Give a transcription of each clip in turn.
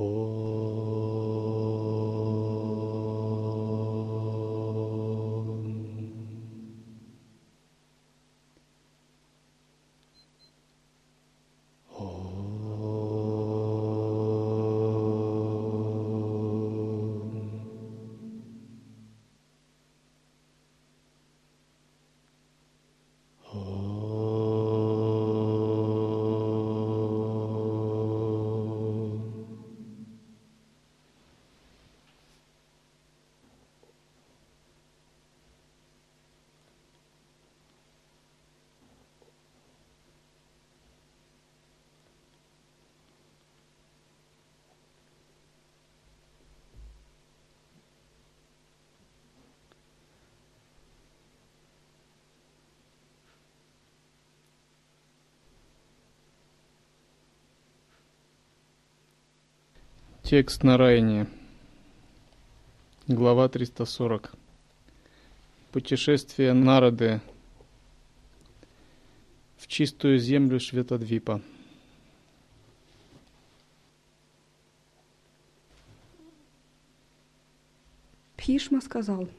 Oh. Текст на Райне. Глава 340. Путешествие Народы в чистую землю Шветадвипа. Пхишма сказал,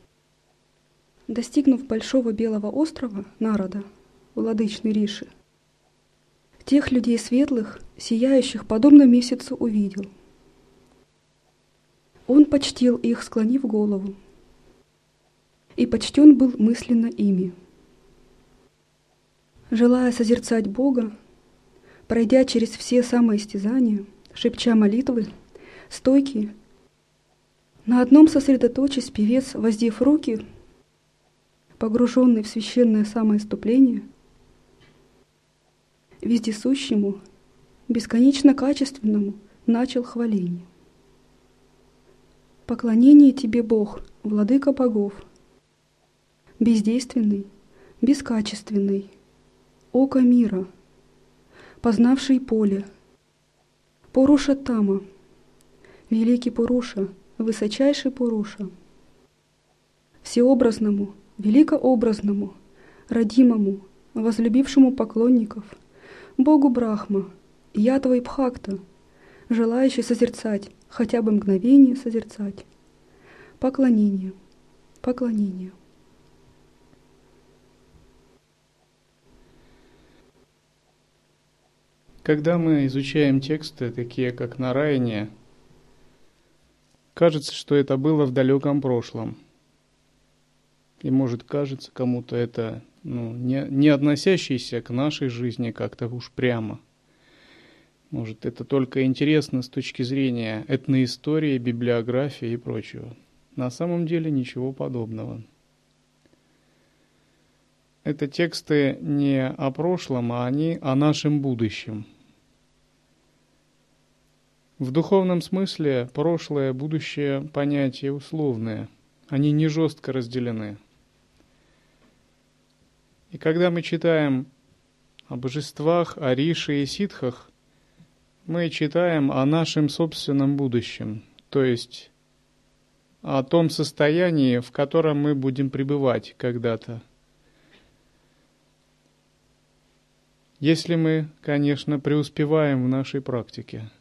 достигнув большого белого острова Народа, владычный Риши, тех людей светлых, сияющих подобно месяцу увидел – он почтил их, склонив голову, и почтен был мысленно ими. Желая созерцать Бога, пройдя через все самоистязания, шепча молитвы, стойкие, на одном сосредоточись певец, воздев руки, погруженный в священное самоиступление, вездесущему, бесконечно качественному, начал хваление. Поклонение тебе, Бог, владыка богов. Бездейственный, бескачественный, око мира, познавший поле, Поруша Тама, великий Поруша, высочайший Поруша, всеобразному, великообразному, родимому, возлюбившему поклонников, Богу Брахма, я твой Бхакта, желающий созерцать хотя бы мгновение созерцать. Поклонение, поклонение. Когда мы изучаем тексты, такие как Нараяния, кажется, что это было в далеком прошлом. И может кажется кому-то это ну, не, не относящееся к нашей жизни как-то уж прямо – может, это только интересно с точки зрения этноистории, библиографии и прочего. На самом деле ничего подобного. Это тексты не о прошлом, а они о нашем будущем. В духовном смысле прошлое, будущее понятия условные. Они не жестко разделены. И когда мы читаем о божествах, о Рише и ситхах, мы читаем о нашем собственном будущем, то есть о том состоянии, в котором мы будем пребывать когда-то. Если мы, конечно, преуспеваем в нашей практике.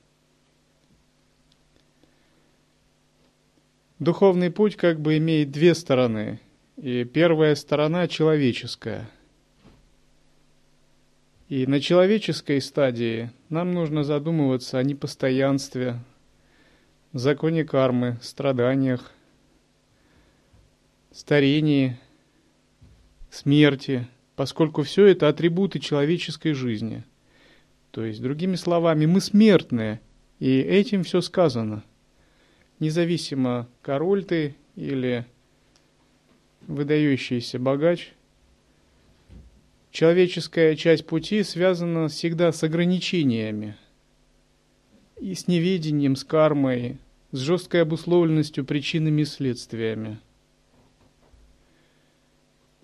Духовный путь как бы имеет две стороны. И первая сторона человеческая – и на человеческой стадии нам нужно задумываться о непостоянстве, законе кармы, страданиях, старении, смерти, поскольку все это атрибуты человеческой жизни. То есть, другими словами, мы смертные, и этим все сказано. Независимо, король ты или выдающийся богач – Человеческая часть пути связана всегда с ограничениями и с неведением, с кармой, с жесткой обусловленностью причинами и следствиями.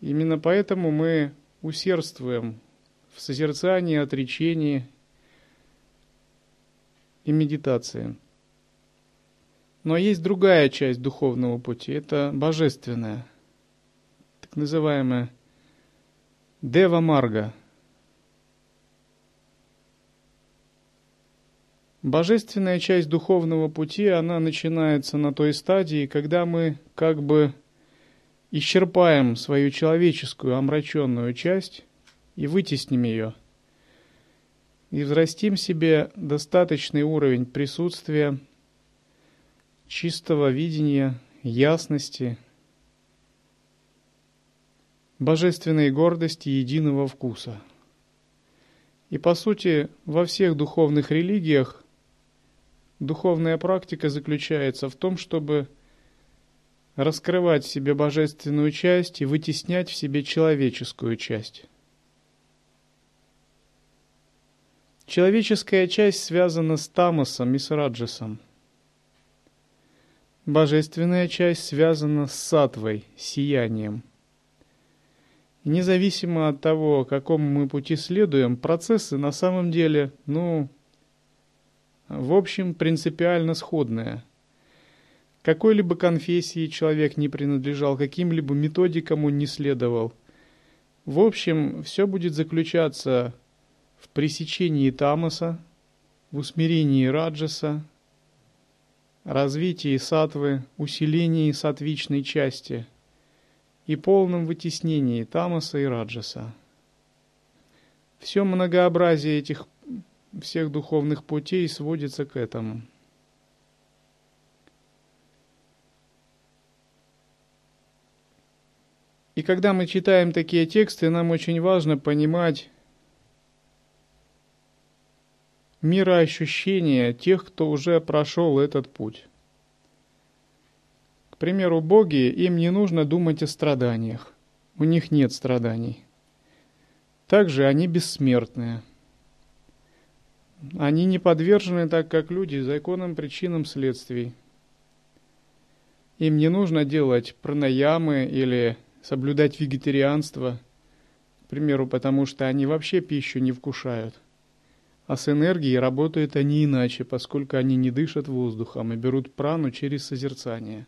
Именно поэтому мы усердствуем в созерцании, отречении и медитации. Но есть другая часть духовного пути, это божественная, так называемая Дева Марга. Божественная часть духовного пути, она начинается на той стадии, когда мы как бы исчерпаем свою человеческую омраченную часть и вытесним ее, и взрастим себе достаточный уровень присутствия, чистого видения, ясности, божественной гордости единого вкуса. И по сути, во всех духовных религиях Духовная практика заключается в том, чтобы раскрывать в себе божественную часть и вытеснять в себе человеческую часть. Человеческая часть связана с тамосом и с раджасом. Божественная часть связана с сатвой, сиянием. Независимо от того, какому мы пути следуем, процессы на самом деле, ну, в общем, принципиально сходное. Какой-либо конфессии человек не принадлежал, каким-либо методикам он не следовал. В общем, все будет заключаться в пресечении тамаса, в усмирении раджаса, развитии сатвы, усилении сатвичной части и полном вытеснении тамаса и раджаса. Все многообразие этих всех духовных путей сводится к этому. И когда мы читаем такие тексты, нам очень важно понимать мироощущение тех, кто уже прошел этот путь. К примеру, боги, им не нужно думать о страданиях. У них нет страданий. Также они бессмертные – они не подвержены, так как люди, законам, причинам следствий. Им не нужно делать пранаямы или соблюдать вегетарианство, к примеру, потому что они вообще пищу не вкушают. А с энергией работают они иначе, поскольку они не дышат воздухом и берут прану через созерцание.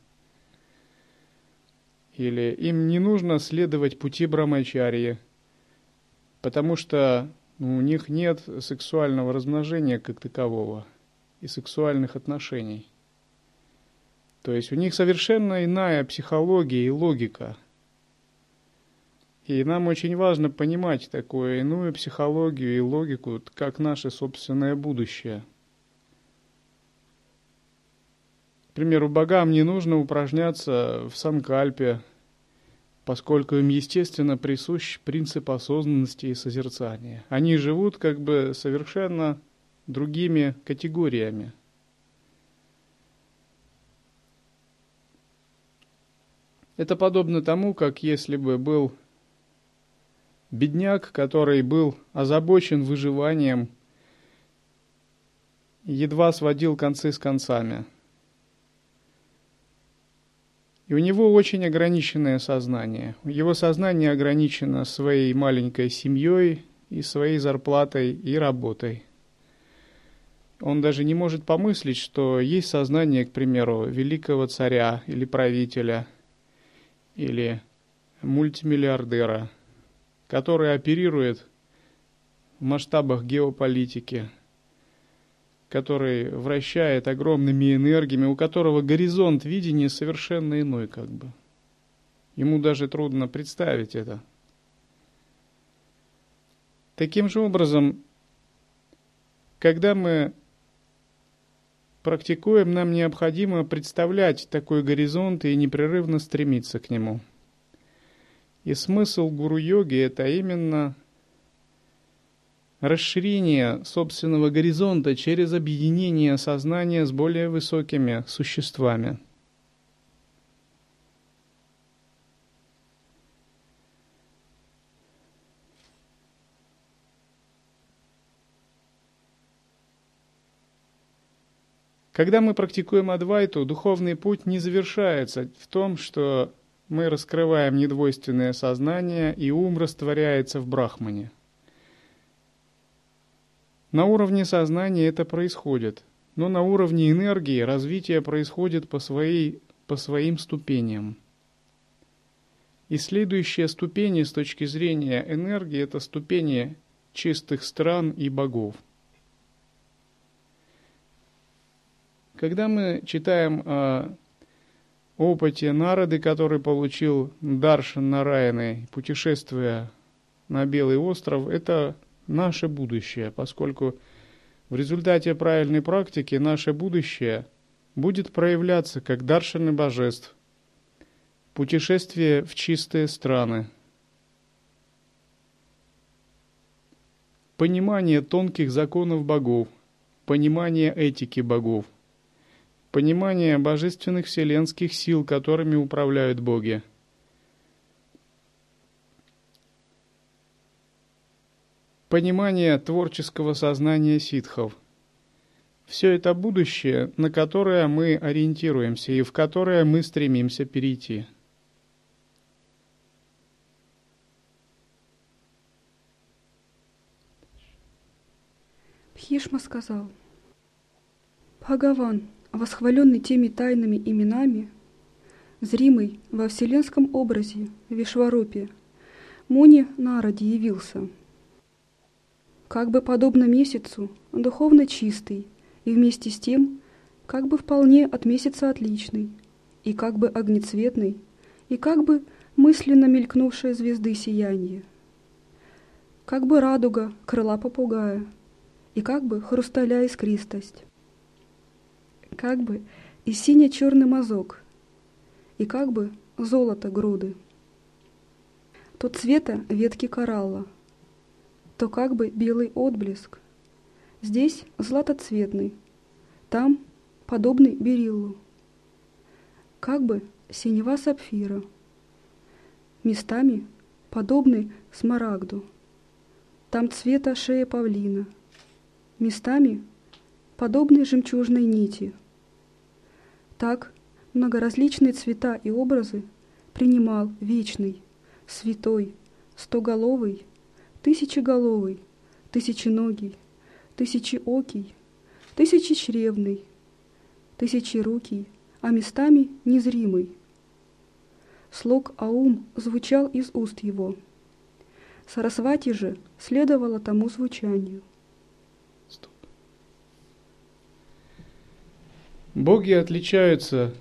Или им не нужно следовать пути брамачарьи, потому что но у них нет сексуального размножения как такового и сексуальных отношений. То есть у них совершенно иная психология и логика. И нам очень важно понимать такую иную психологию и логику, как наше собственное будущее. К примеру, богам не нужно упражняться в санкальпе, поскольку им, естественно, присущ принцип осознанности и созерцания. Они живут как бы совершенно другими категориями. Это подобно тому, как если бы был бедняк, который был озабочен выживанием, едва сводил концы с концами – и у него очень ограниченное сознание. Его сознание ограничено своей маленькой семьей и своей зарплатой и работой. Он даже не может помыслить, что есть сознание, к примеру, великого царя или правителя, или мультимиллиардера, который оперирует в масштабах геополитики – который вращает огромными энергиями, у которого горизонт видения совершенно иной как бы. Ему даже трудно представить это. Таким же образом, когда мы практикуем, нам необходимо представлять такой горизонт и непрерывно стремиться к нему. И смысл гуру-йоги – это именно расширение собственного горизонта через объединение сознания с более высокими существами. Когда мы практикуем Адвайту, духовный путь не завершается в том, что мы раскрываем недвойственное сознание, и ум растворяется в Брахмане. На уровне сознания это происходит, но на уровне энергии развитие происходит по, своей, по своим ступеням. И следующие ступени с точки зрения энергии – это ступени чистых стран и богов. Когда мы читаем о опыте народы, который получил Даршан Нараяны, путешествуя на Белый остров, это наше будущее, поскольку в результате правильной практики наше будущее будет проявляться как даршины божеств, путешествие в чистые страны, понимание тонких законов богов, понимание этики богов, понимание божественных вселенских сил, которыми управляют боги. Понимание творческого сознания ситхов. Все это будущее, на которое мы ориентируемся и в которое мы стремимся перейти. Пхишма сказал, «Бхагаван, восхваленный теми тайными именами, зримый во вселенском образе Вишварупе, Муни Наради явился, как бы подобно месяцу, духовно чистый, и вместе с тем, как бы вполне от месяца отличный, и как бы огнецветный, и как бы мысленно мелькнувшая звезды сияние, как бы радуга крыла попугая, и как бы хрусталя искристость как бы и сине-черный мазок, и как бы золото груды. То цвета ветки коралла, то как бы белый отблеск. Здесь златоцветный, там подобный бериллу. Как бы синева сапфира, местами подобный смарагду. Там цвета шея павлина, местами подобный жемчужной нити – так многоразличные цвета и образы принимал вечный, святой, стоголовый, тысячеголовый, тысяченогий, тысячеокий, тысячечревный, тысячерукий, а местами незримый. Слог Аум звучал из уст его. Сарасвати же следовало тому звучанию – Боги отличаются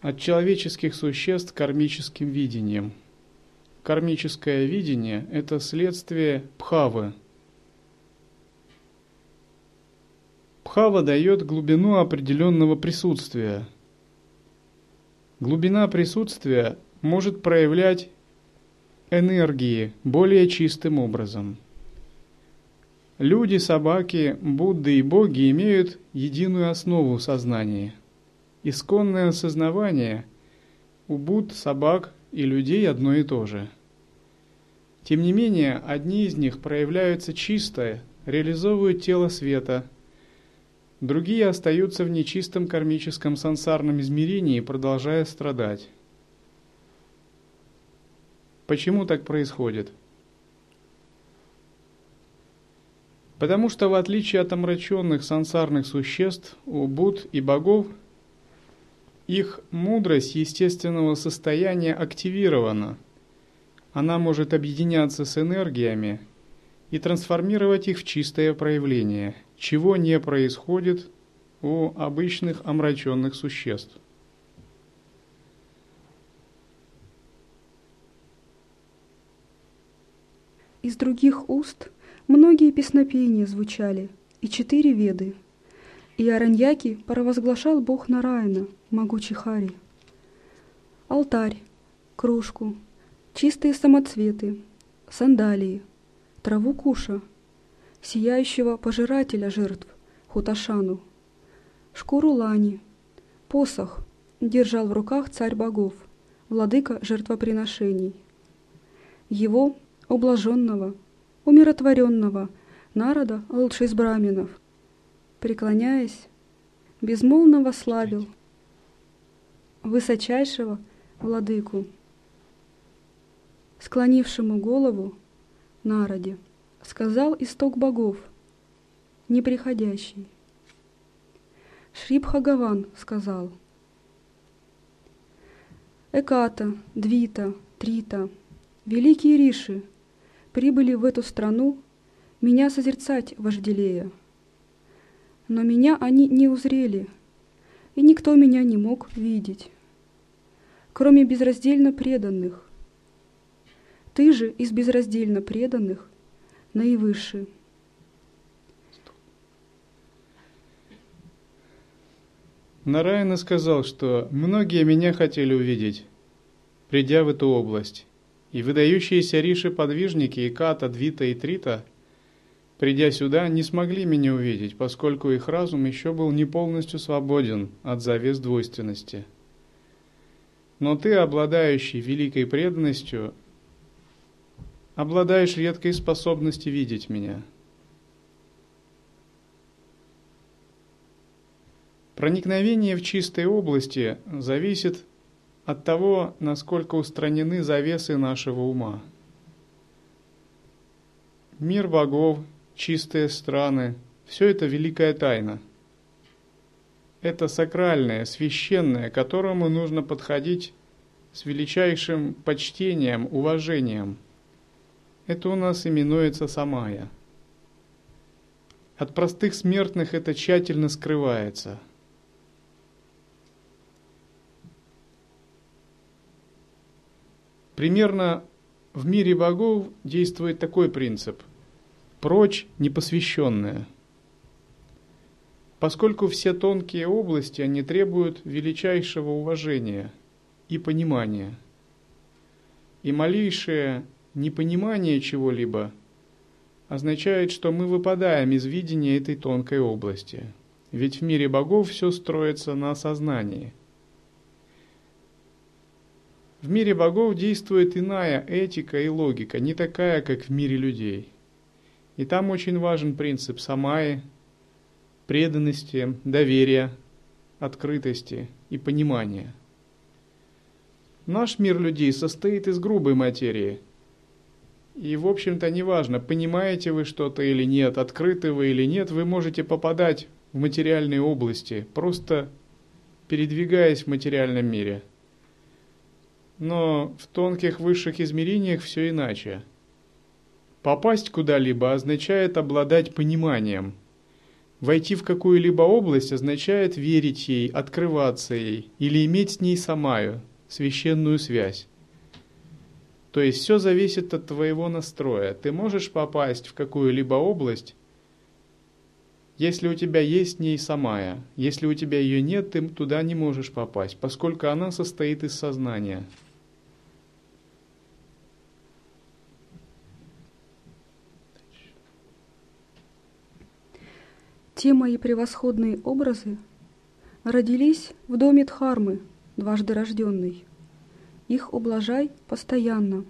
от человеческих существ кармическим видением. Кармическое видение – это следствие пхавы. Пхава дает глубину определенного присутствия. Глубина присутствия может проявлять энергии более чистым образом – Люди, собаки, Будды и боги имеют единую основу сознания. Исконное осознавание у Будд, собак и людей одно и то же. Тем не менее, одни из них проявляются чисто, реализовывают тело света, другие остаются в нечистом кармическом сансарном измерении, продолжая страдать. Почему так происходит? Потому что в отличие от омраченных сансарных существ, у Буд и богов, их мудрость естественного состояния активирована. Она может объединяться с энергиями и трансформировать их в чистое проявление, чего не происходит у обычных омраченных существ. Из других уст – Многие песнопения звучали, и четыре веды. И Араньяки провозглашал бог Нараяна, могучий Хари. Алтарь, кружку, чистые самоцветы, сандалии, траву куша, сияющего пожирателя жертв, Хуташану, шкуру лани, посох держал в руках царь богов, владыка жертвоприношений. Его, облаженного, умиротворенного народа лучше из браминов, преклоняясь, безмолвно славил высочайшего владыку, склонившему голову народе, сказал исток богов, неприходящий. Шрибхагаван сказал, Эката, Двита, Трита, великие риши, прибыли в эту страну меня созерцать вожделея. Но меня они не узрели, и никто меня не мог видеть, кроме безраздельно преданных. Ты же из безраздельно преданных наивысший. Нараяна сказал, что многие меня хотели увидеть, придя в эту область, и выдающиеся риши-подвижники и Ката, Двита и Трита, придя сюда, не смогли меня увидеть, поскольку их разум еще был не полностью свободен от завес двойственности. Но ты, обладающий великой преданностью, обладаешь редкой способностью видеть меня – Проникновение в чистой области зависит от того, насколько устранены завесы нашего ума. Мир богов, чистые страны – все это великая тайна. Это сакральное, священное, к которому нужно подходить с величайшим почтением, уважением. Это у нас именуется самая. От простых смертных это тщательно скрывается – Примерно в мире богов действует такой принцип – прочь непосвященное. Поскольку все тонкие области, они требуют величайшего уважения и понимания. И малейшее непонимание чего-либо означает, что мы выпадаем из видения этой тонкой области. Ведь в мире богов все строится на сознании – в мире богов действует иная этика и логика, не такая, как в мире людей. И там очень важен принцип самаи, преданности, доверия, открытости и понимания. Наш мир людей состоит из грубой материи. И, в общем-то, неважно, понимаете вы что-то или нет, открыты вы или нет, вы можете попадать в материальные области, просто передвигаясь в материальном мире – но в тонких высших измерениях все иначе. Попасть куда-либо означает обладать пониманием. Войти в какую-либо область означает верить ей, открываться ей или иметь с ней самаю, священную связь. То есть все зависит от твоего настроя. Ты можешь попасть в какую-либо область, если у тебя есть с ней самая. Если у тебя ее нет, ты туда не можешь попасть, поскольку она состоит из сознания. Те мои превосходные образы родились в доме Дхармы, дважды рожденный. Их ублажай постоянно.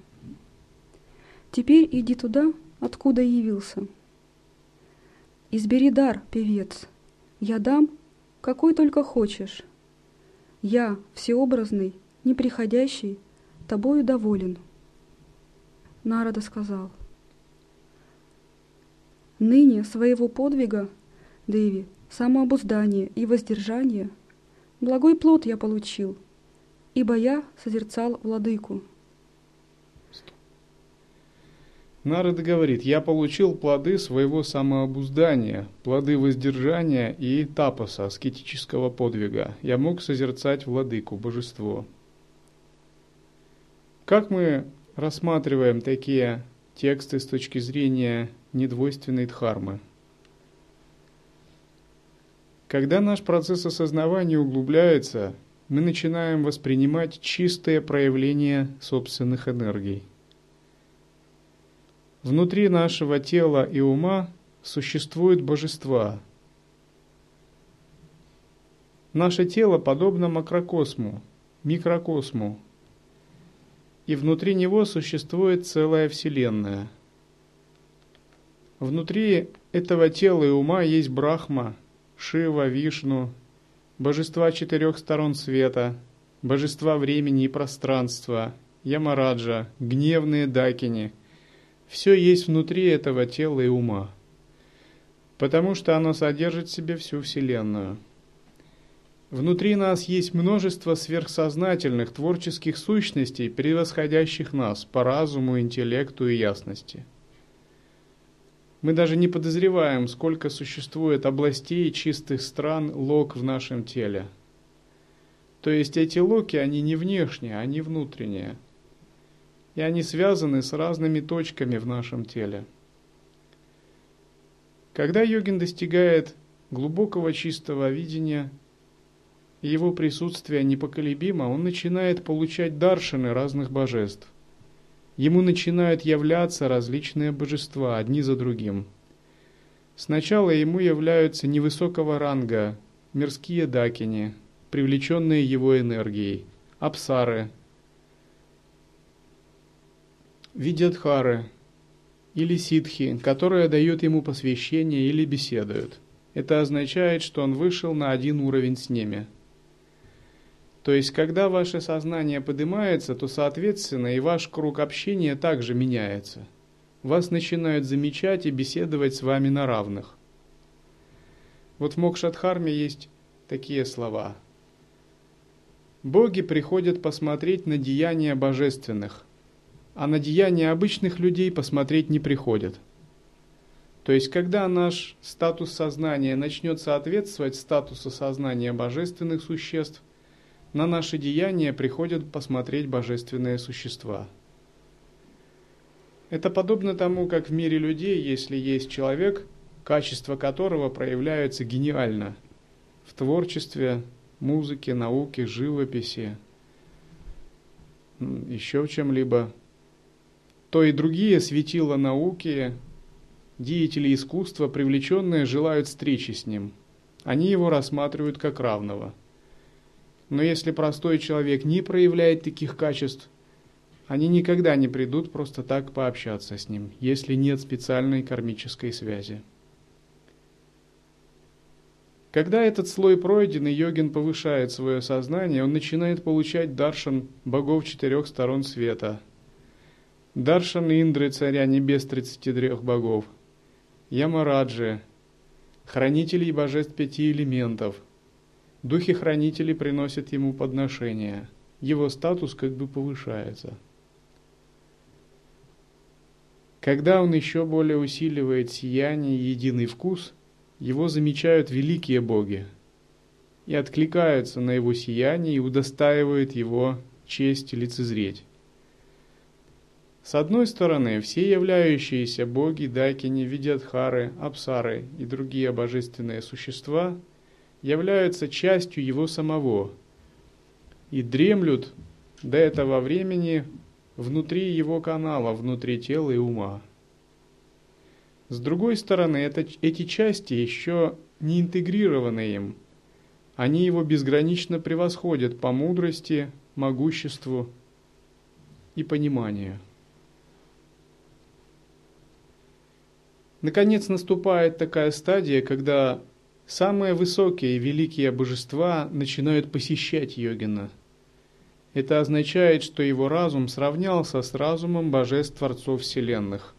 Теперь иди туда, откуда явился. Избери дар, певец, я дам, какой только хочешь. Я, всеобразный, неприходящий, тобою доволен. Нарада сказал, «Ныне своего подвига Дэви, самообуздание и воздержание, благой плод я получил, ибо я созерцал владыку. Народ говорит, я получил плоды своего самообуздания, плоды воздержания и тапоса, аскетического подвига. Я мог созерцать владыку, божество. Как мы рассматриваем такие тексты с точки зрения недвойственной дхармы – когда наш процесс осознавания углубляется, мы начинаем воспринимать чистое проявление собственных энергий. Внутри нашего тела и ума существуют божества. Наше тело подобно макрокосму, микрокосму, и внутри него существует целая Вселенная. Внутри этого тела и ума есть Брахма, Шива, Вишну, божества четырех сторон света, божества времени и пространства, Ямараджа, гневные дакини. Все есть внутри этого тела и ума, потому что оно содержит в себе всю Вселенную. Внутри нас есть множество сверхсознательных творческих сущностей, превосходящих нас по разуму, интеллекту и ясности – мы даже не подозреваем, сколько существует областей чистых стран лог в нашем теле. То есть эти локи, они не внешние, они внутренние. И они связаны с разными точками в нашем теле. Когда йогин достигает глубокого чистого видения, его присутствие непоколебимо, он начинает получать даршины разных божеств. Ему начинают являться различные божества, одни за другим. Сначала ему являются невысокого ранга мирские дакини, привлеченные его энергией, апсары, видятхары или ситхи, которые дают ему посвящение или беседуют. Это означает, что он вышел на один уровень с ними. То есть, когда ваше сознание поднимается, то, соответственно, и ваш круг общения также меняется. Вас начинают замечать и беседовать с вами на равных. Вот в Мокшадхарме есть такие слова – Боги приходят посмотреть на деяния божественных, а на деяния обычных людей посмотреть не приходят. То есть, когда наш статус сознания начнет соответствовать статусу сознания божественных существ, на наши деяния приходят посмотреть божественные существа. Это подобно тому, как в мире людей, если есть человек, качество которого проявляется гениально в творчестве, музыке, науке, живописи, еще в чем-либо, то и другие светила науки, деятели искусства, привлеченные, желают встречи с ним. Они его рассматривают как равного. Но если простой человек не проявляет таких качеств, они никогда не придут просто так пообщаться с ним, если нет специальной кармической связи. Когда этот слой пройден, и йогин повышает свое сознание, он начинает получать даршан богов четырех сторон света. Даршан Индры, царя небес 33 богов. Ямараджи, хранителей божеств пяти элементов. Духи-хранители приносят ему подношения. Его статус как бы повышается. Когда он еще более усиливает сияние и единый вкус – его замечают великие боги и откликаются на его сияние и удостаивают его честь лицезреть. С одной стороны, все являющиеся боги, дакини, видятхары, апсары и другие божественные существа являются частью его самого и дремлют до этого времени внутри его канала, внутри тела и ума. С другой стороны, это, эти части еще не интегрированы им. Они его безгранично превосходят по мудрости, могуществу и пониманию. Наконец наступает такая стадия, когда самые высокие и великие божества начинают посещать йогина. Это означает, что его разум сравнялся с разумом божеств Творцов Вселенных,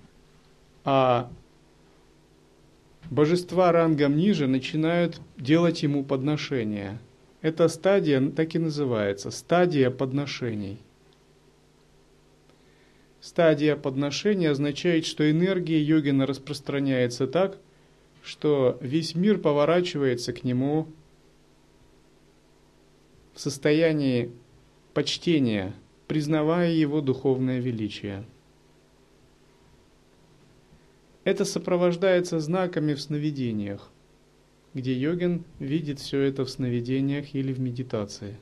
а божества рангом ниже начинают делать ему подношения. Эта стадия так и называется – стадия подношений. Стадия подношения означает, что энергия йогина распространяется так, что весь мир поворачивается к нему в состоянии почтения, признавая его духовное величие. Это сопровождается знаками в сновидениях, где йогин видит все это в сновидениях или в медитации.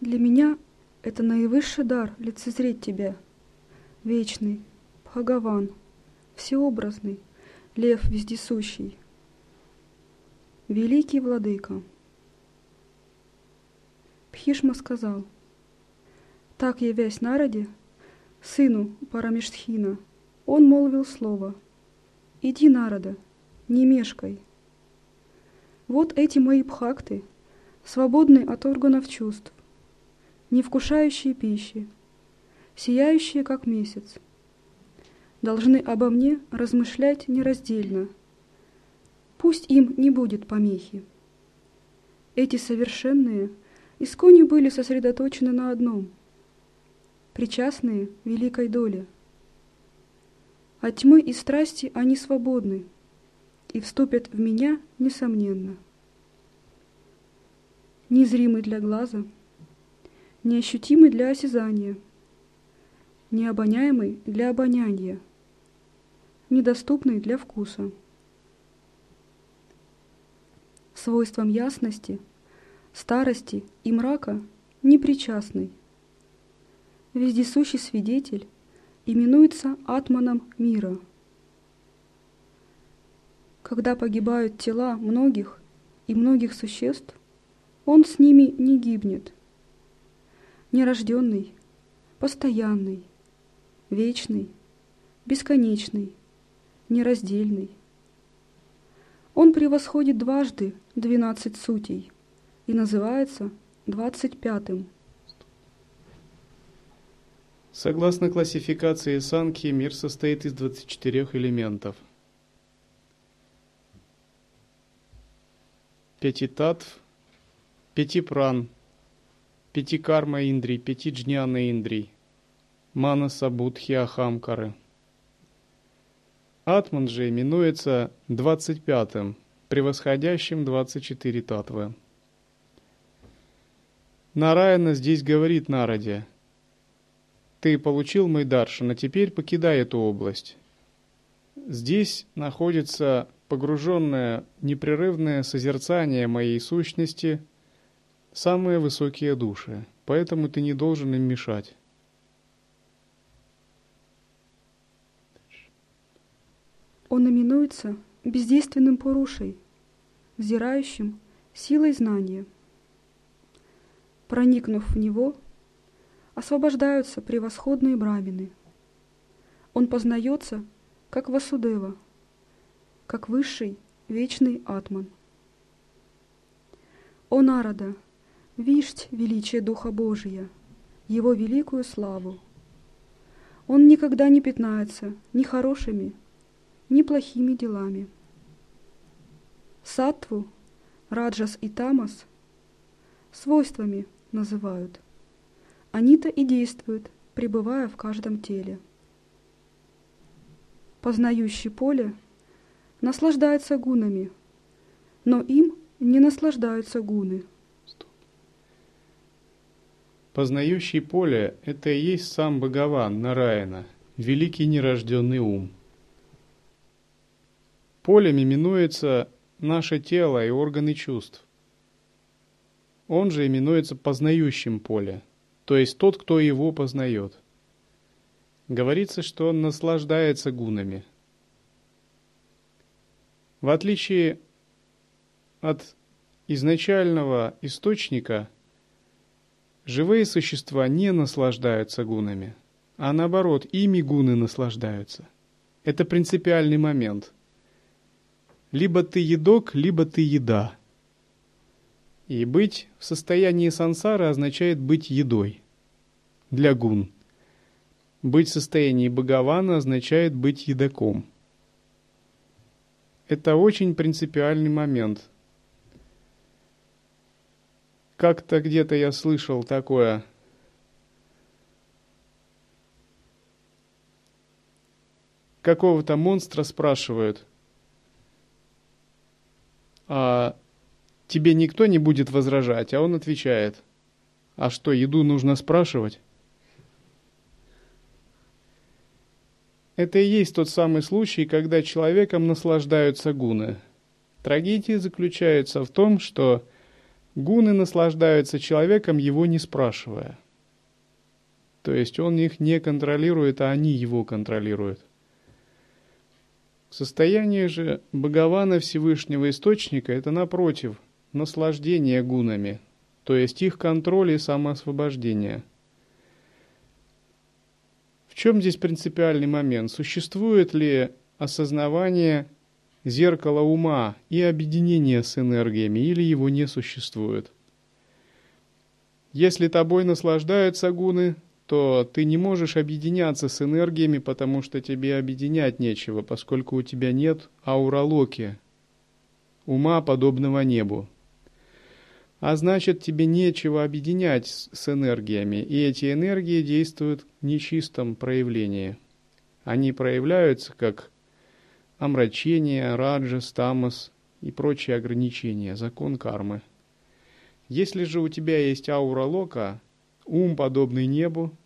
Для меня это наивысший дар лицезреть Тебя, вечный, Бхагаван, всеобразный, Лев вездесущий, великий владыка. Пхишма сказал – так явясь народе, сыну Парамештхина, он молвил слово «Иди, народа, не мешкай». Вот эти мои бхакты, свободные от органов чувств, не вкушающие пищи, сияющие, как месяц, должны обо мне размышлять нераздельно. Пусть им не будет помехи. Эти совершенные искони были сосредоточены на одном — причастные великой доле. От тьмы и страсти они свободны, и вступят в меня, несомненно. Незримый для глаза, неощутимый для осязания, необоняемый для обоняния, недоступный для вкуса. Свойством ясности, старости и мрака непричастный. Вездесущий свидетель именуется атманом мира – когда погибают тела многих и многих существ, он с ними не гибнет. Нерожденный, постоянный, вечный, бесконечный, нераздельный. Он превосходит дважды двенадцать сутей и называется двадцать пятым. Согласно классификации Санки, мир состоит из 24 элементов – пяти татв, пяти пран, пяти карма индрий, пяти джняна индрий, манаса будхи ахамкары. Атман же именуется двадцать пятым, превосходящим двадцать четыре татвы. Нараяна здесь говорит Нараде, «Ты получил мой даршан, а теперь покидай эту область». Здесь находится погруженное непрерывное созерцание моей сущности, самые высокие души, поэтому ты не должен им мешать. Он именуется бездейственным порушей, взирающим силой знания. Проникнув в него, освобождаются превосходные брамины. Он познается, как Васудева – как высший, вечный атман. О Нарада, вишь величие Духа Божия, Его великую славу. Он никогда не пятнается ни хорошими, ни плохими делами. Саттву, Раджас и Тамас свойствами называют. Они-то и действуют, пребывая в каждом теле. Познающий поле наслаждается гунами, но им не наслаждаются гуны. Познающий поле – это и есть сам Бхагаван, Нараина, великий нерожденный ум. Полем именуется наше тело и органы чувств. Он же именуется познающим поле, то есть тот, кто его познает. Говорится, что он наслаждается гунами – в отличие от изначального источника, живые существа не наслаждаются гунами, а наоборот, ими гуны наслаждаются. Это принципиальный момент. Либо ты едок, либо ты еда. И быть в состоянии сансары означает быть едой для гун. Быть в состоянии Бхагавана означает быть едоком – это очень принципиальный момент. Как-то где-то я слышал такое. Какого-то монстра спрашивают, а тебе никто не будет возражать, а он отвечает, а что, еду нужно спрашивать? Это и есть тот самый случай, когда человеком наслаждаются гуны. Трагедия заключается в том, что гуны наслаждаются человеком, его не спрашивая. То есть он их не контролирует, а они его контролируют. Состояние же Бхагавана Всевышнего Источника – это, напротив, наслаждение гунами, то есть их контроль и самоосвобождение – в чем здесь принципиальный момент? Существует ли осознавание зеркала ума и объединение с энергиями, или его не существует? Если тобой наслаждаются гуны, то ты не можешь объединяться с энергиями, потому что тебе объединять нечего, поскольку у тебя нет ауралоки, ума, подобного небу а значит тебе нечего объединять с энергиями, и эти энергии действуют в нечистом проявлении. Они проявляются как омрачение, раджас, тамас и прочие ограничения, закон кармы. Если же у тебя есть аура лока, ум, подобный небу,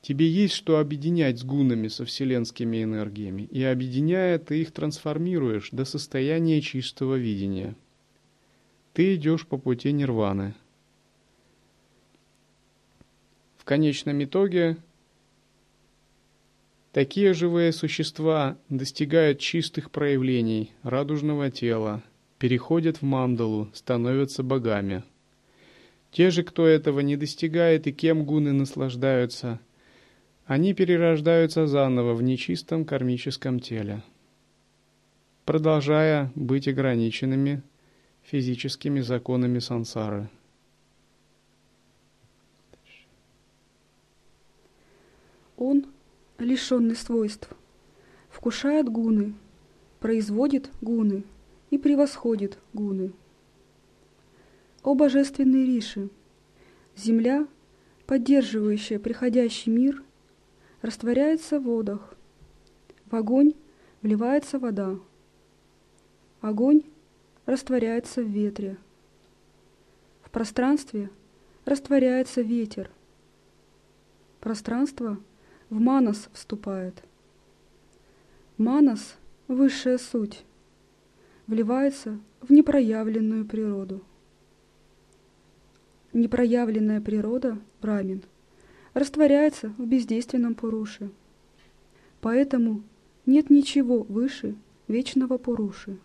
тебе есть что объединять с гунами, со вселенскими энергиями, и объединяя, ты их трансформируешь до состояния чистого видения. Ты идешь по пути нирваны. В конечном итоге Такие живые существа достигают чистых проявлений радужного тела, переходят в мандалу, становятся богами. Те же, кто этого не достигает и кем гуны наслаждаются, они перерождаются заново в нечистом кармическом теле, продолжая быть ограниченными физическими законами сансары. Он лишенный свойств, вкушает гуны, производит гуны и превосходит гуны. О божественные риши! Земля, поддерживающая приходящий мир, растворяется в водах. В огонь вливается вода. Огонь растворяется в ветре. В пространстве растворяется ветер. Пространство в манас вступает. Манас – высшая суть, вливается в непроявленную природу. Непроявленная природа, брамин, растворяется в бездейственном Пуруше. Поэтому нет ничего выше вечного Пуруши.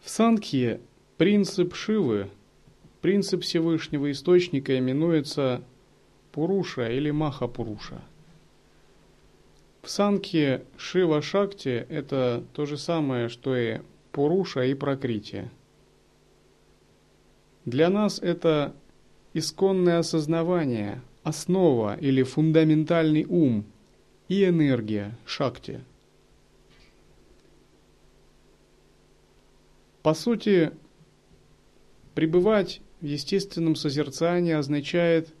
В Санкхе принцип Шивы, принцип Всевышнего Источника именуется Пуруша или Маха Пуруша. В Санке Шива Шакти – это то же самое, что и Пуруша и Прокритие. Для нас это исконное осознавание, основа или фундаментальный ум и энергия Шакти. По сути, пребывать в естественном созерцании означает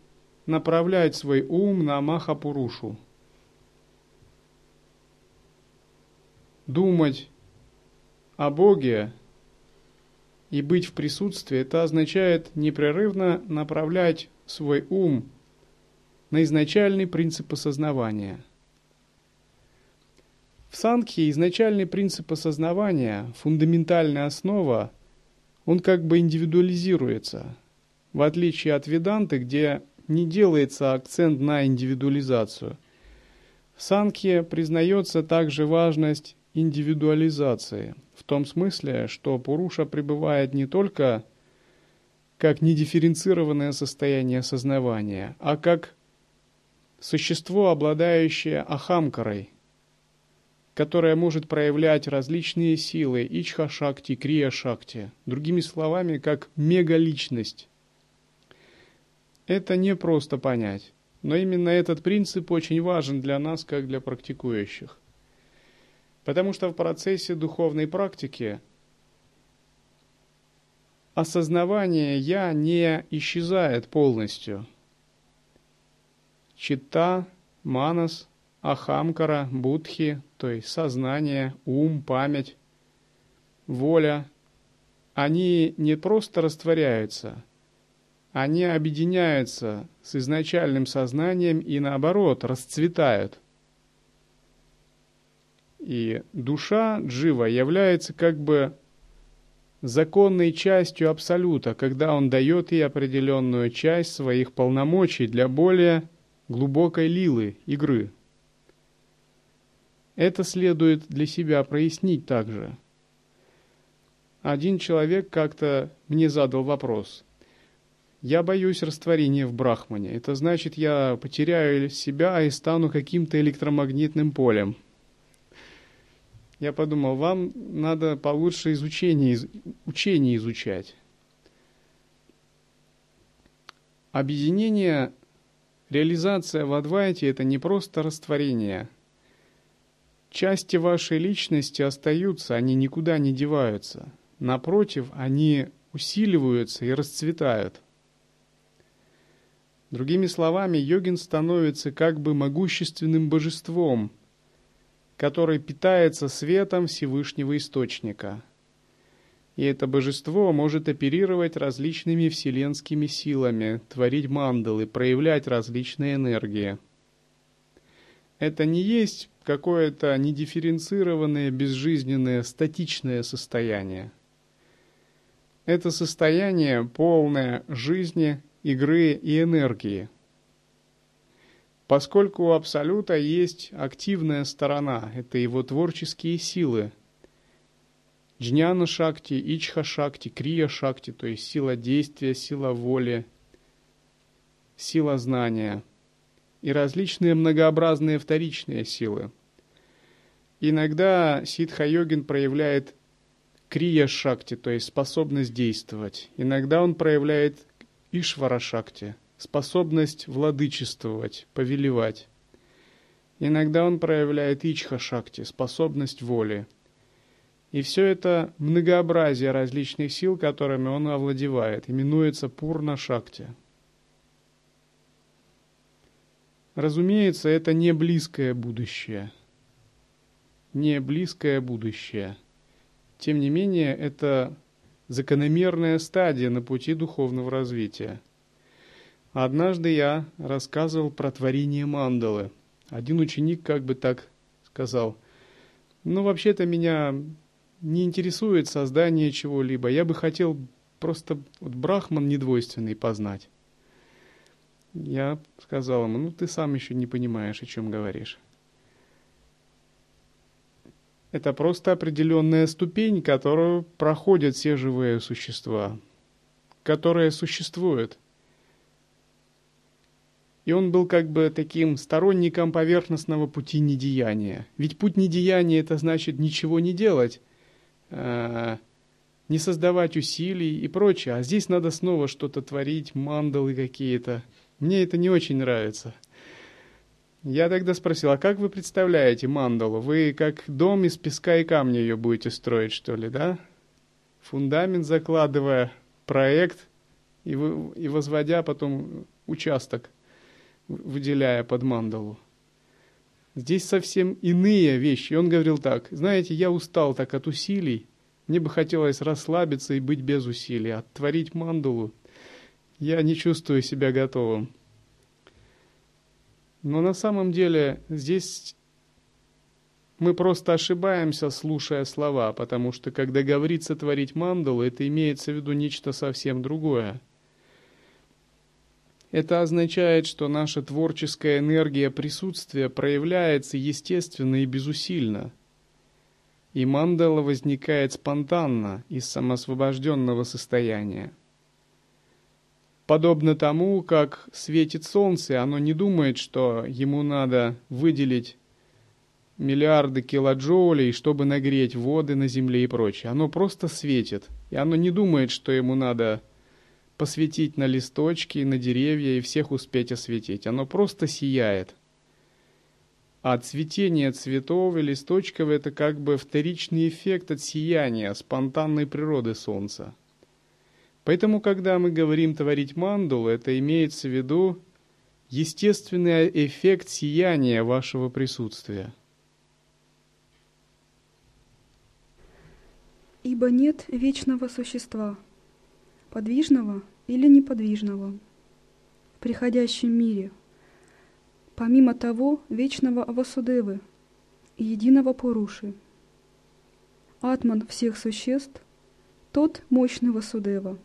направлять свой ум на Махапурушу. Думать о Боге и быть в присутствии, это означает непрерывно направлять свой ум на изначальный принцип осознавания. В Санхе изначальный принцип осознавания, фундаментальная основа, он как бы индивидуализируется, в отличие от Веданты, где не делается акцент на индивидуализацию. В Санхе признается также важность индивидуализации, в том смысле, что Пуруша пребывает не только как недифференцированное состояние сознавания, а как существо, обладающее ахамкарой, которое может проявлять различные силы ичха-шакти, крия-шакти, другими словами, как мегаличность, это не просто понять, но именно этот принцип очень важен для нас, как для практикующих. Потому что в процессе духовной практики осознавание «я» не исчезает полностью. Чита, манас, ахамкара, будхи, то есть сознание, ум, память, воля, они не просто растворяются – они объединяются с изначальным сознанием и наоборот расцветают. И душа джива является как бы законной частью Абсолюта, когда он дает ей определенную часть своих полномочий для более глубокой лилы, игры. Это следует для себя прояснить также. Один человек как-то мне задал вопрос – я боюсь растворения в Брахмане. Это значит, я потеряю себя и стану каким-то электромагнитным полем. Я подумал, вам надо получше изучение, учение изучать. Объединение, реализация в Адвайте – это не просто растворение. Части вашей личности остаются, они никуда не деваются. Напротив, они усиливаются и расцветают – Другими словами, йогин становится как бы могущественным божеством, который питается светом Всевышнего Источника. И это божество может оперировать различными вселенскими силами, творить мандалы, проявлять различные энергии. Это не есть какое-то недифференцированное, безжизненное, статичное состояние. Это состояние полное жизни, игры и энергии. Поскольку у Абсолюта есть активная сторона, это его творческие силы. Джняна Шакти, Ичха Шакти, Крия Шакти, то есть сила действия, сила воли, сила знания и различные многообразные вторичные силы. Иногда ситха-йогин проявляет крия-шакти, то есть способность действовать. Иногда он проявляет ишвара-шакти, способность владычествовать, повелевать. Иногда он проявляет ичха-шакти, способность воли. И все это многообразие различных сил, которыми он овладевает, именуется пурна-шакти. Разумеется, это не близкое будущее – не близкое будущее. Тем не менее, это закономерная стадия на пути духовного развития. Однажды я рассказывал про творение мандалы. Один ученик как бы так сказал, ну вообще-то меня не интересует создание чего-либо, я бы хотел просто вот брахман недвойственный познать. Я сказал ему, ну ты сам еще не понимаешь, о чем говоришь. Это просто определенная ступень, которую проходят все живые существа, которые существуют. И он был как бы таким сторонником поверхностного пути недеяния. Ведь путь недеяния – это значит ничего не делать, а, не создавать усилий и прочее. А здесь надо снова что-то творить, мандалы какие-то. Мне это не очень нравится – я тогда спросил, а как вы представляете мандалу? Вы как дом из песка и камня ее будете строить, что ли, да? Фундамент закладывая, проект и, вы, и возводя потом участок, выделяя под мандалу. Здесь совсем иные вещи. И он говорил так, знаете, я устал так от усилий, мне бы хотелось расслабиться и быть без усилий, а творить мандалу я не чувствую себя готовым. Но на самом деле здесь мы просто ошибаемся, слушая слова, потому что когда говорится творить мандалу, это имеется в виду нечто совсем другое. Это означает, что наша творческая энергия присутствия проявляется естественно и безусильно. И мандала возникает спонтанно из самосвобожденного состояния. Подобно тому, как светит солнце, оно не думает, что ему надо выделить миллиарды килоджоулей, чтобы нагреть воды на Земле и прочее. Оно просто светит. И оно не думает, что ему надо посветить на листочки, на деревья и всех успеть осветить. Оно просто сияет. А цветение цветов и листочков – это как бы вторичный эффект от сияния, спонтанной природы Солнца. Поэтому, когда мы говорим творить мандулу, это имеется в виду естественный эффект сияния вашего присутствия. Ибо нет вечного существа, подвижного или неподвижного, в приходящем мире, помимо того вечного Васудевы и единого Пуруши. Атман всех существ – тот мощный Васудева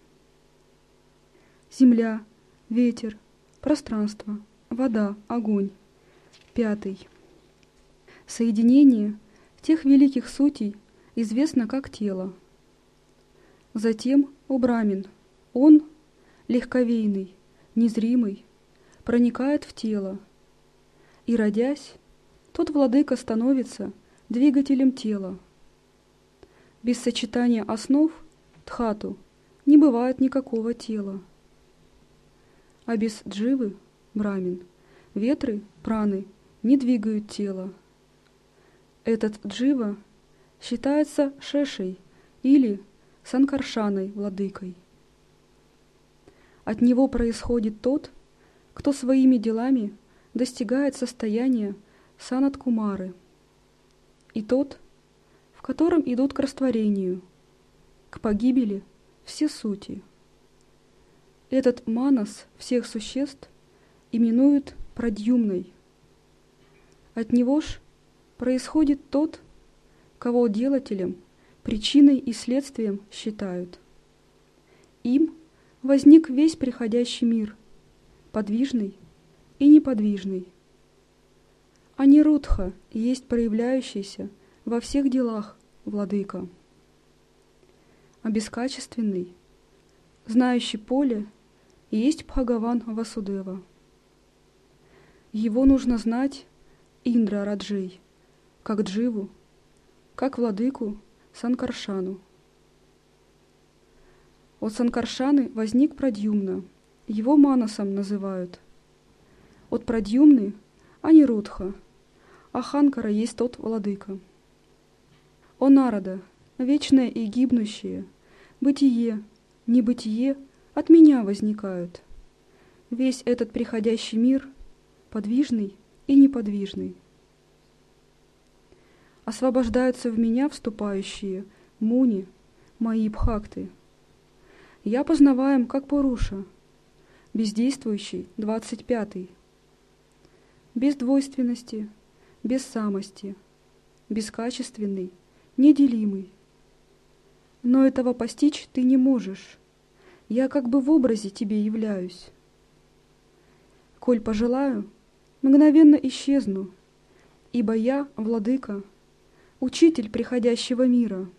– земля, ветер, пространство, вода, огонь. Пятый. Соединение тех великих сутей известно как тело. Затем о Брамин. Он, легковейный, незримый, проникает в тело. И, родясь, тот владыка становится двигателем тела. Без сочетания основ, тхату, не бывает никакого тела а без дживы, брамин, ветры, праны, не двигают тело. Этот джива считается шешей или санкаршаной владыкой. От него происходит тот, кто своими делами достигает состояния санат-кумары. и тот, в котором идут к растворению, к погибели все сути. Этот манас всех существ именуют продюмной. От него ж происходит тот, кого делателем, причиной и следствием считают. Им возник весь приходящий мир, подвижный и неподвижный. А Нирудха есть проявляющийся во всех делах владыка. А бескачественный, знающий поле, есть Бхагаван Васудева. Его нужно знать Индра Раджей, как Дживу, как владыку Санкаршану. От Санкаршаны возник Прадьюмна, его Манасом называют. От Прадьюмны – Анирудха, а Ханкара есть тот владыка. О Нарада, вечное и гибнущее, бытие, небытие от меня возникают. Весь этот приходящий мир подвижный и неподвижный. Освобождаются в меня вступающие муни, мои бхакты. Я познаваем, как Пуруша, бездействующий, двадцать пятый. Без двойственности, без самости, бескачественный, неделимый. Но этого постичь ты не можешь. Я как бы в образе тебе являюсь. Коль пожелаю, мгновенно исчезну, ибо я, владыка, учитель приходящего мира.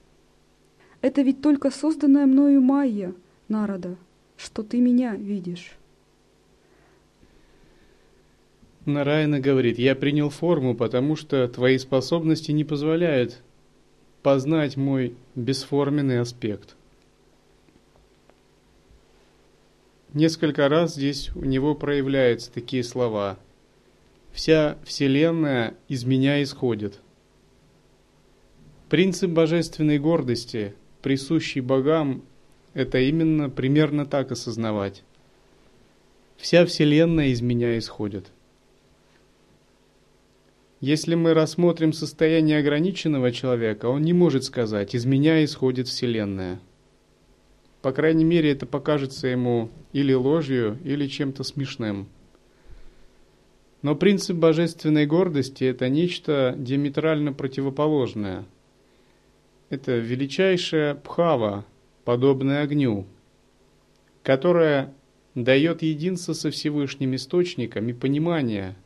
Это ведь только созданная мною Майя, народа, что ты меня видишь. Нарайна говорит, я принял форму, потому что твои способности не позволяют познать мой бесформенный аспект. Несколько раз здесь у него проявляются такие слова. Вся Вселенная из меня исходит. Принцип божественной гордости, присущий богам, это именно примерно так осознавать. Вся Вселенная из меня исходит. Если мы рассмотрим состояние ограниченного человека, он не может сказать «из меня исходит Вселенная». По крайней мере, это покажется ему или ложью, или чем-то смешным. Но принцип божественной гордости – это нечто диаметрально противоположное. Это величайшая пхава, подобная огню, которая дает единство со Всевышним Источником и понимание –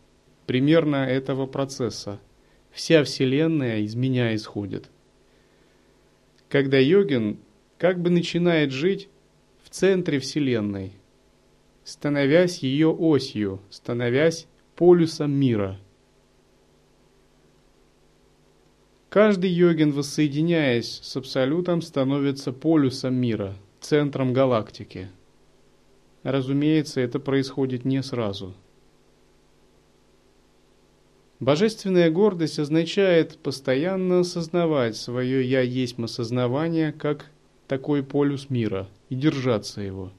примерно этого процесса. Вся Вселенная из меня исходит. Когда йогин как бы начинает жить в центре Вселенной, становясь ее осью, становясь полюсом мира. Каждый йогин, воссоединяясь с Абсолютом, становится полюсом мира, центром галактики. Разумеется, это происходит не сразу – Божественная гордость означает постоянно осознавать свое «я есть осознавание» как такой полюс мира и держаться его.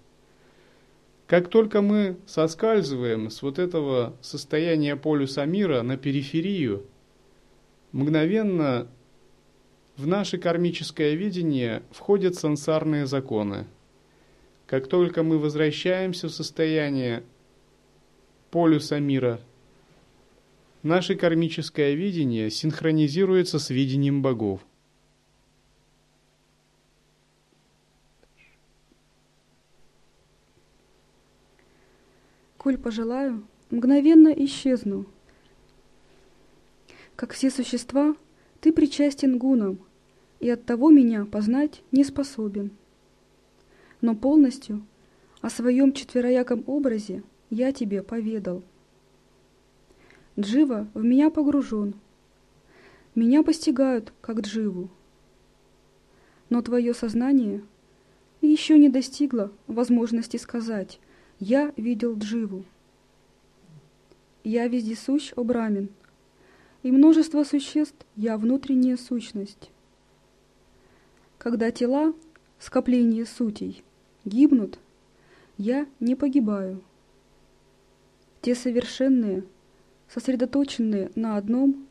Как только мы соскальзываем с вот этого состояния полюса мира на периферию, мгновенно в наше кармическое видение входят сансарные законы. Как только мы возвращаемся в состояние полюса мира – Наше кармическое видение синхронизируется с видением богов. Коль пожелаю, мгновенно исчезну. Как все существа, ты причастен гунам, и оттого меня познать не способен. Но полностью о своем четверояком образе я тебе поведал – Джива в меня погружен. Меня постигают, как Дживу. Но твое сознание еще не достигло возможности сказать «Я видел Дживу». Я вездесущ, о Брамин, и множество существ я внутренняя сущность. Когда тела, скопление сутей, гибнут, я не погибаю. Те совершенные – сосредоточенные на одном,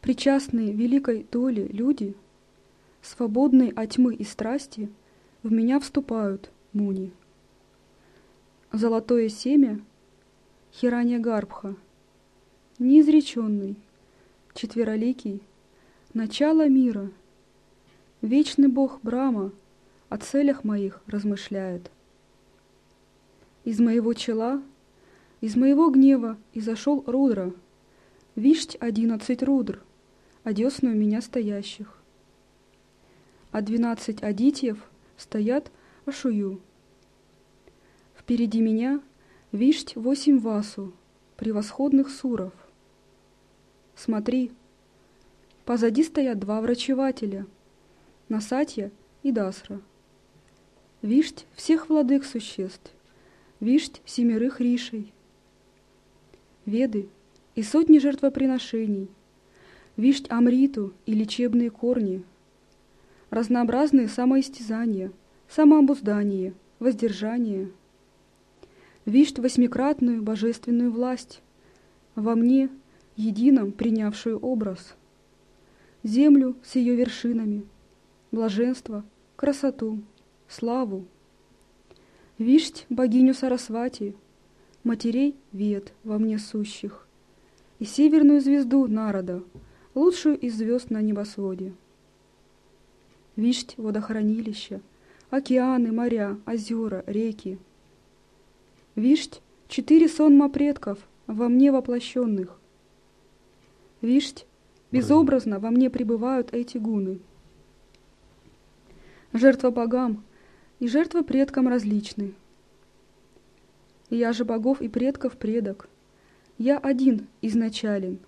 причастные великой доле люди, свободные от тьмы и страсти, в меня вступают, Муни. Золотое семя Хирания Гарбха, неизреченный, четвероликий, начало мира, вечный бог Брама о целях моих размышляет. Из моего чела, из моего гнева изошел Рудра, вишть одиннадцать Рудр, одесную меня стоящих. А двенадцать адитьев стоят Ашую. Впереди меня вишть восемь васу, превосходных суров. Смотри, позади стоят два врачевателя, Насатья и Дасра. Вишть всех владык существ, вишть семерых ришей. Веды и сотни жертвоприношений, вишть Амриту и лечебные корни, разнообразные самоистязания, самообуздание, воздержание – вишь восьмикратную божественную власть, во мне, едином принявшую образ, землю с ее вершинами, блаженство, красоту, славу. Вишть богиню Сарасвати, матерей вет во мне сущих, и северную звезду народа, лучшую из звезд на небосводе. Вишть водохранилища, океаны, моря, озера, реки — Вишть — четыре сонма предков, во мне воплощенных. Вишть — безобразно во мне пребывают эти гуны. Жертва богам и жертва предкам различны. Я же богов и предков предок. Я один изначален.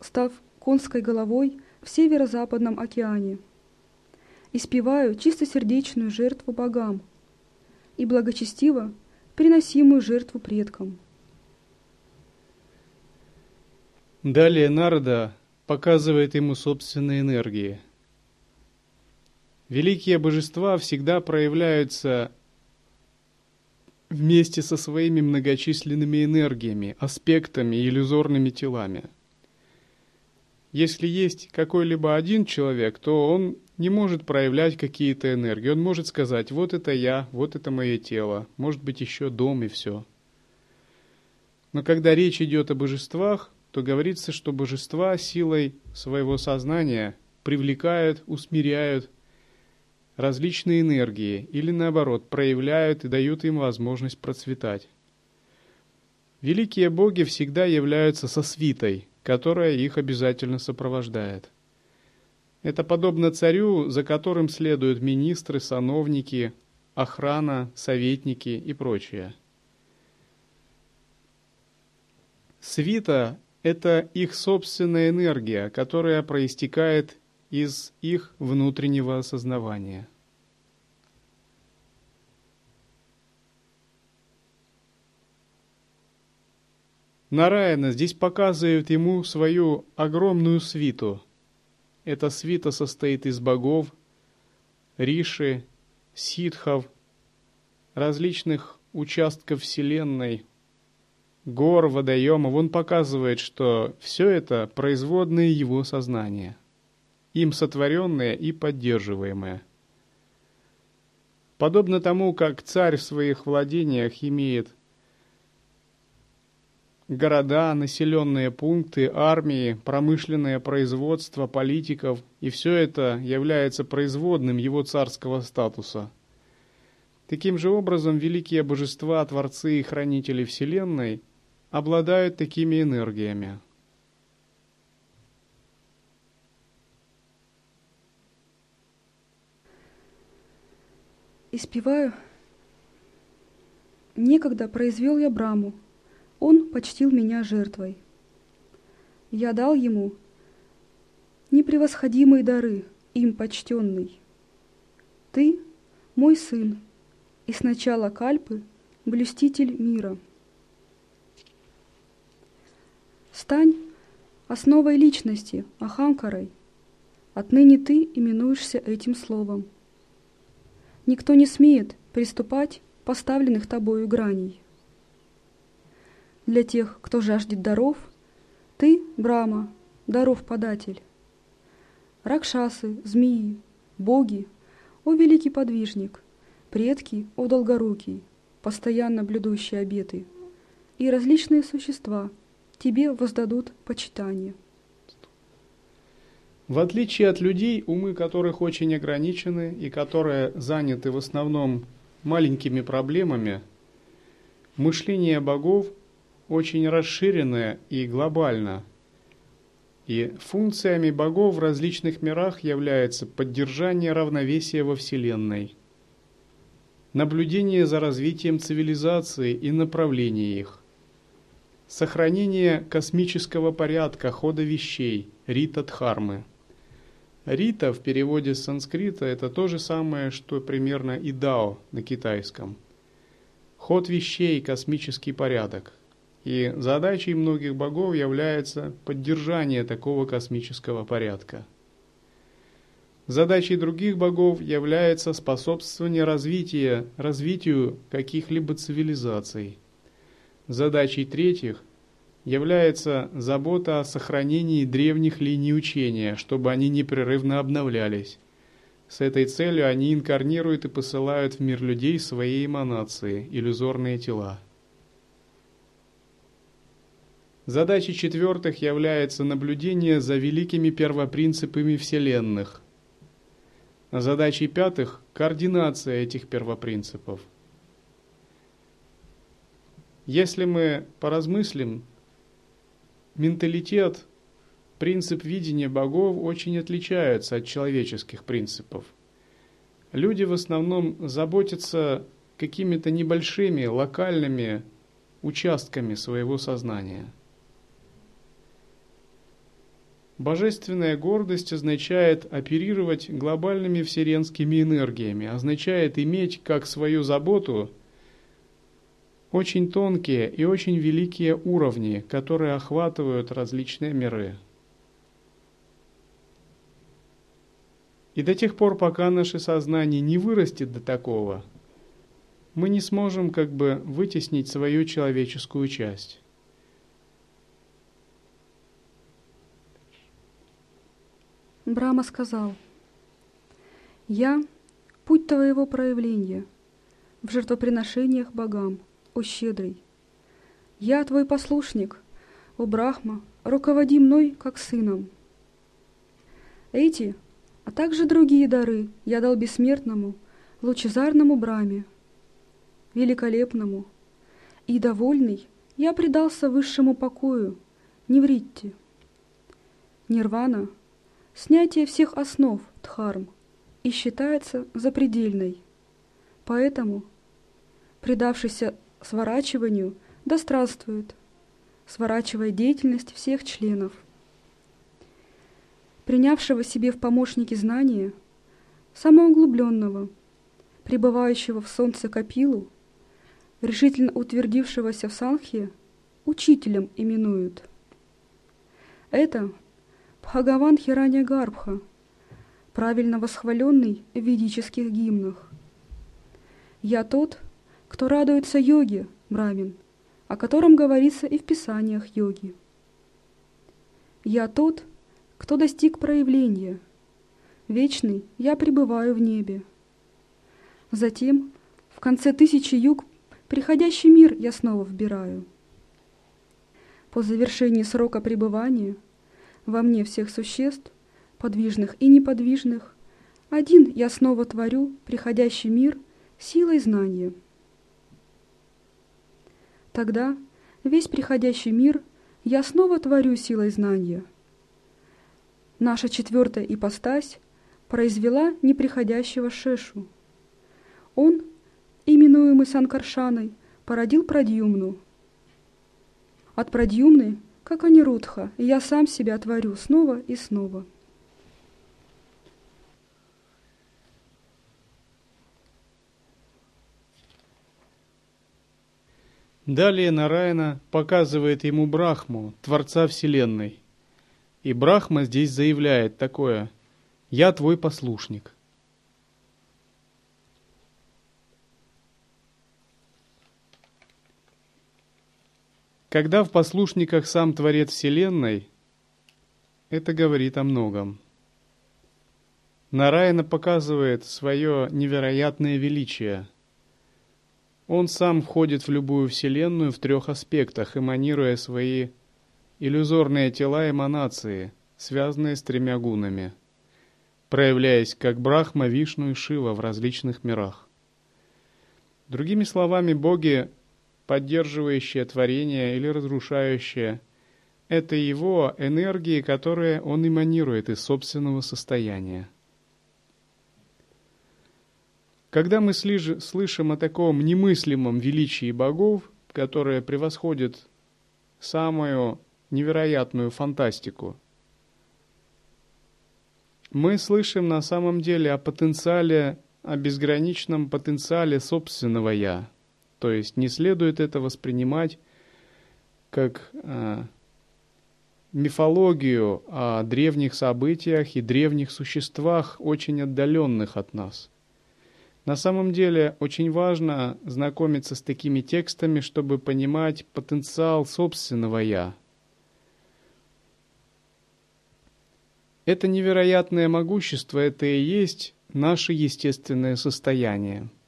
Став конской головой в северо-западном океане, испеваю чистосердечную жертву богам и благочестиво приносимую жертву предкам. Далее Нарда показывает ему собственные энергии. Великие божества всегда проявляются вместе со своими многочисленными энергиями, аспектами и иллюзорными телами. Если есть какой-либо один человек, то он не может проявлять какие-то энергии. Он может сказать, вот это я, вот это мое тело, может быть еще дом и все. Но когда речь идет о божествах, то говорится, что божества силой своего сознания привлекают, усмиряют различные энергии или наоборот проявляют и дают им возможность процветать. Великие боги всегда являются со свитой, которая их обязательно сопровождает – это подобно царю, за которым следуют министры, сановники, охрана, советники и прочее. Свита – это их собственная энергия, которая проистекает из их внутреннего осознавания. Нараяна здесь показывает ему свою огромную свиту – эта свита состоит из богов, риши, ситхов, различных участков Вселенной, гор, водоемов. Он показывает, что все это производные его сознания, им сотворенное и поддерживаемое. Подобно тому, как царь в своих владениях имеет города, населенные пункты, армии, промышленное производство, политиков, и все это является производным его царского статуса. Таким же образом, великие божества, творцы и хранители Вселенной обладают такими энергиями. Испеваю. Некогда произвел я Браму, он почтил меня жертвой. Я дал ему непревосходимые дары, им почтенный. Ты — мой сын, и сначала Кальпы — блюститель мира. Стань основой личности, Ахамкарой. Отныне ты именуешься этим словом. Никто не смеет приступать поставленных тобою граней для тех, кто жаждет даров, ты, Брама, даров податель. Ракшасы, змеи, боги, о великий подвижник, предки, о долгорукий, постоянно блюдущие обеты, и различные существа тебе воздадут почитание. В отличие от людей, умы которых очень ограничены и которые заняты в основном маленькими проблемами, мышление богов очень расширенное и глобально. И функциями богов в различных мирах является поддержание равновесия во Вселенной, наблюдение за развитием цивилизации и направление их, сохранение космического порядка хода вещей, рита дхармы – Рита в переводе с санскрита это то же самое, что примерно и дао на китайском. Ход вещей, космический порядок. И задачей многих богов является поддержание такого космического порядка. Задачей других богов является способствование развития, развитию каких-либо цивилизаций. Задачей третьих является забота о сохранении древних линий учения, чтобы они непрерывно обновлялись. С этой целью они инкарнируют и посылают в мир людей свои эманации, иллюзорные тела. Задачей четвертых является наблюдение за великими первопринципами вселенных. Задачей пятых – координация этих первопринципов. Если мы поразмыслим, менталитет, принцип видения богов очень отличается от человеческих принципов. Люди в основном заботятся какими-то небольшими, локальными участками своего сознания. Божественная гордость означает оперировать глобальными вселенскими энергиями, означает иметь как свою заботу очень тонкие и очень великие уровни, которые охватывают различные миры. И до тех пор, пока наше сознание не вырастет до такого, мы не сможем как бы вытеснить свою человеческую часть. Брама сказал, «Я – путь твоего проявления в жертвоприношениях богам – о щедрый. Я твой послушник, о Брахма, руководи мной, как сыном. Эти, а также другие дары я дал бессмертному, лучезарному Браме, великолепному, и, довольный, я предался высшему покою, не врите. Нирвана — снятие всех основ дхарм и считается запредельной. Поэтому, предавшийся сворачиванию да здравствует, сворачивая деятельность всех членов. Принявшего себе в помощники знания, самоуглубленного, пребывающего в солнце Капилу, решительно утвердившегося в Санхе, учителем именуют. Это Бхагаван Хиранья Гарбха, правильно восхваленный в ведических гимнах. Я тот, кто радуется йоге, брамин, о котором говорится и в писаниях йоги. Я тот, кто достиг проявления. Вечный я пребываю в небе. Затем, в конце тысячи юг, приходящий мир я снова вбираю. По завершении срока пребывания во мне всех существ, подвижных и неподвижных, один я снова творю приходящий мир силой знания. Тогда весь приходящий мир я снова творю силой знания. Наша четвертая ипостась произвела неприходящего Шешу. Он, именуемый Санкаршаной, породил Прадьюмну. От Прадьюмны, как Анирудха, я сам себя творю снова и снова. Далее Нараяна показывает ему Брахму, Творца Вселенной. И Брахма здесь заявляет такое «Я твой послушник». Когда в послушниках сам Творец Вселенной, это говорит о многом. Нараяна показывает свое невероятное величие. Он сам входит в любую вселенную в трех аспектах, эманируя свои иллюзорные тела эманации, связанные с тремя гунами, проявляясь как Брахма, Вишну и Шива в различных мирах. Другими словами, боги, поддерживающие творение или разрушающие, это его энергии, которые он эманирует из собственного состояния. Когда мы слышим о таком немыслимом величии богов, которое превосходит самую невероятную фантастику, мы слышим на самом деле о потенциале, о безграничном потенциале собственного «я». То есть не следует это воспринимать как э, мифологию о древних событиях и древних существах, очень отдаленных от нас – на самом деле очень важно знакомиться с такими текстами, чтобы понимать потенциал собственного «я». Это невероятное могущество, это и есть наше естественное состояние –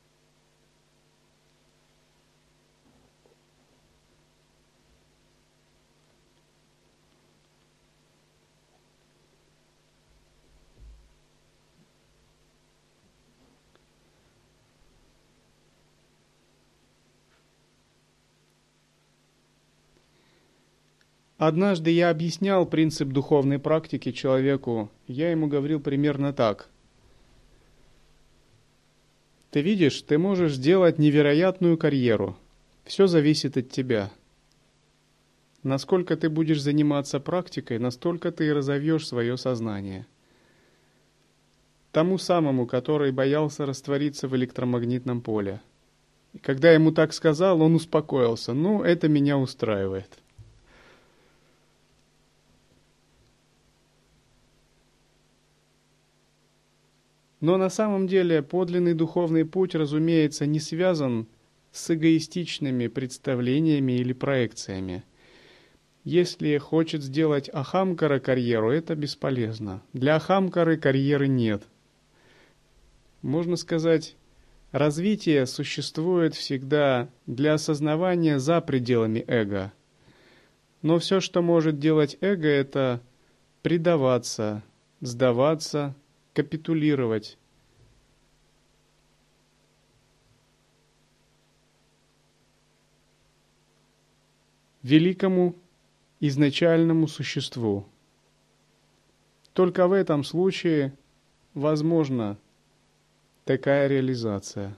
Однажды я объяснял принцип духовной практики человеку. Я ему говорил примерно так. Ты видишь, ты можешь сделать невероятную карьеру. Все зависит от тебя. Насколько ты будешь заниматься практикой, настолько ты и разовьешь свое сознание. Тому самому, который боялся раствориться в электромагнитном поле. И когда ему так сказал, он успокоился. Ну, это меня устраивает. Но на самом деле подлинный духовный путь, разумеется, не связан с эгоистичными представлениями или проекциями. Если хочет сделать Ахамкара карьеру, это бесполезно. Для Ахамкары карьеры нет. Можно сказать, развитие существует всегда для осознавания за пределами эго. Но все, что может делать эго, это предаваться, сдаваться, капитулировать. великому изначальному существу. Только в этом случае возможна такая реализация.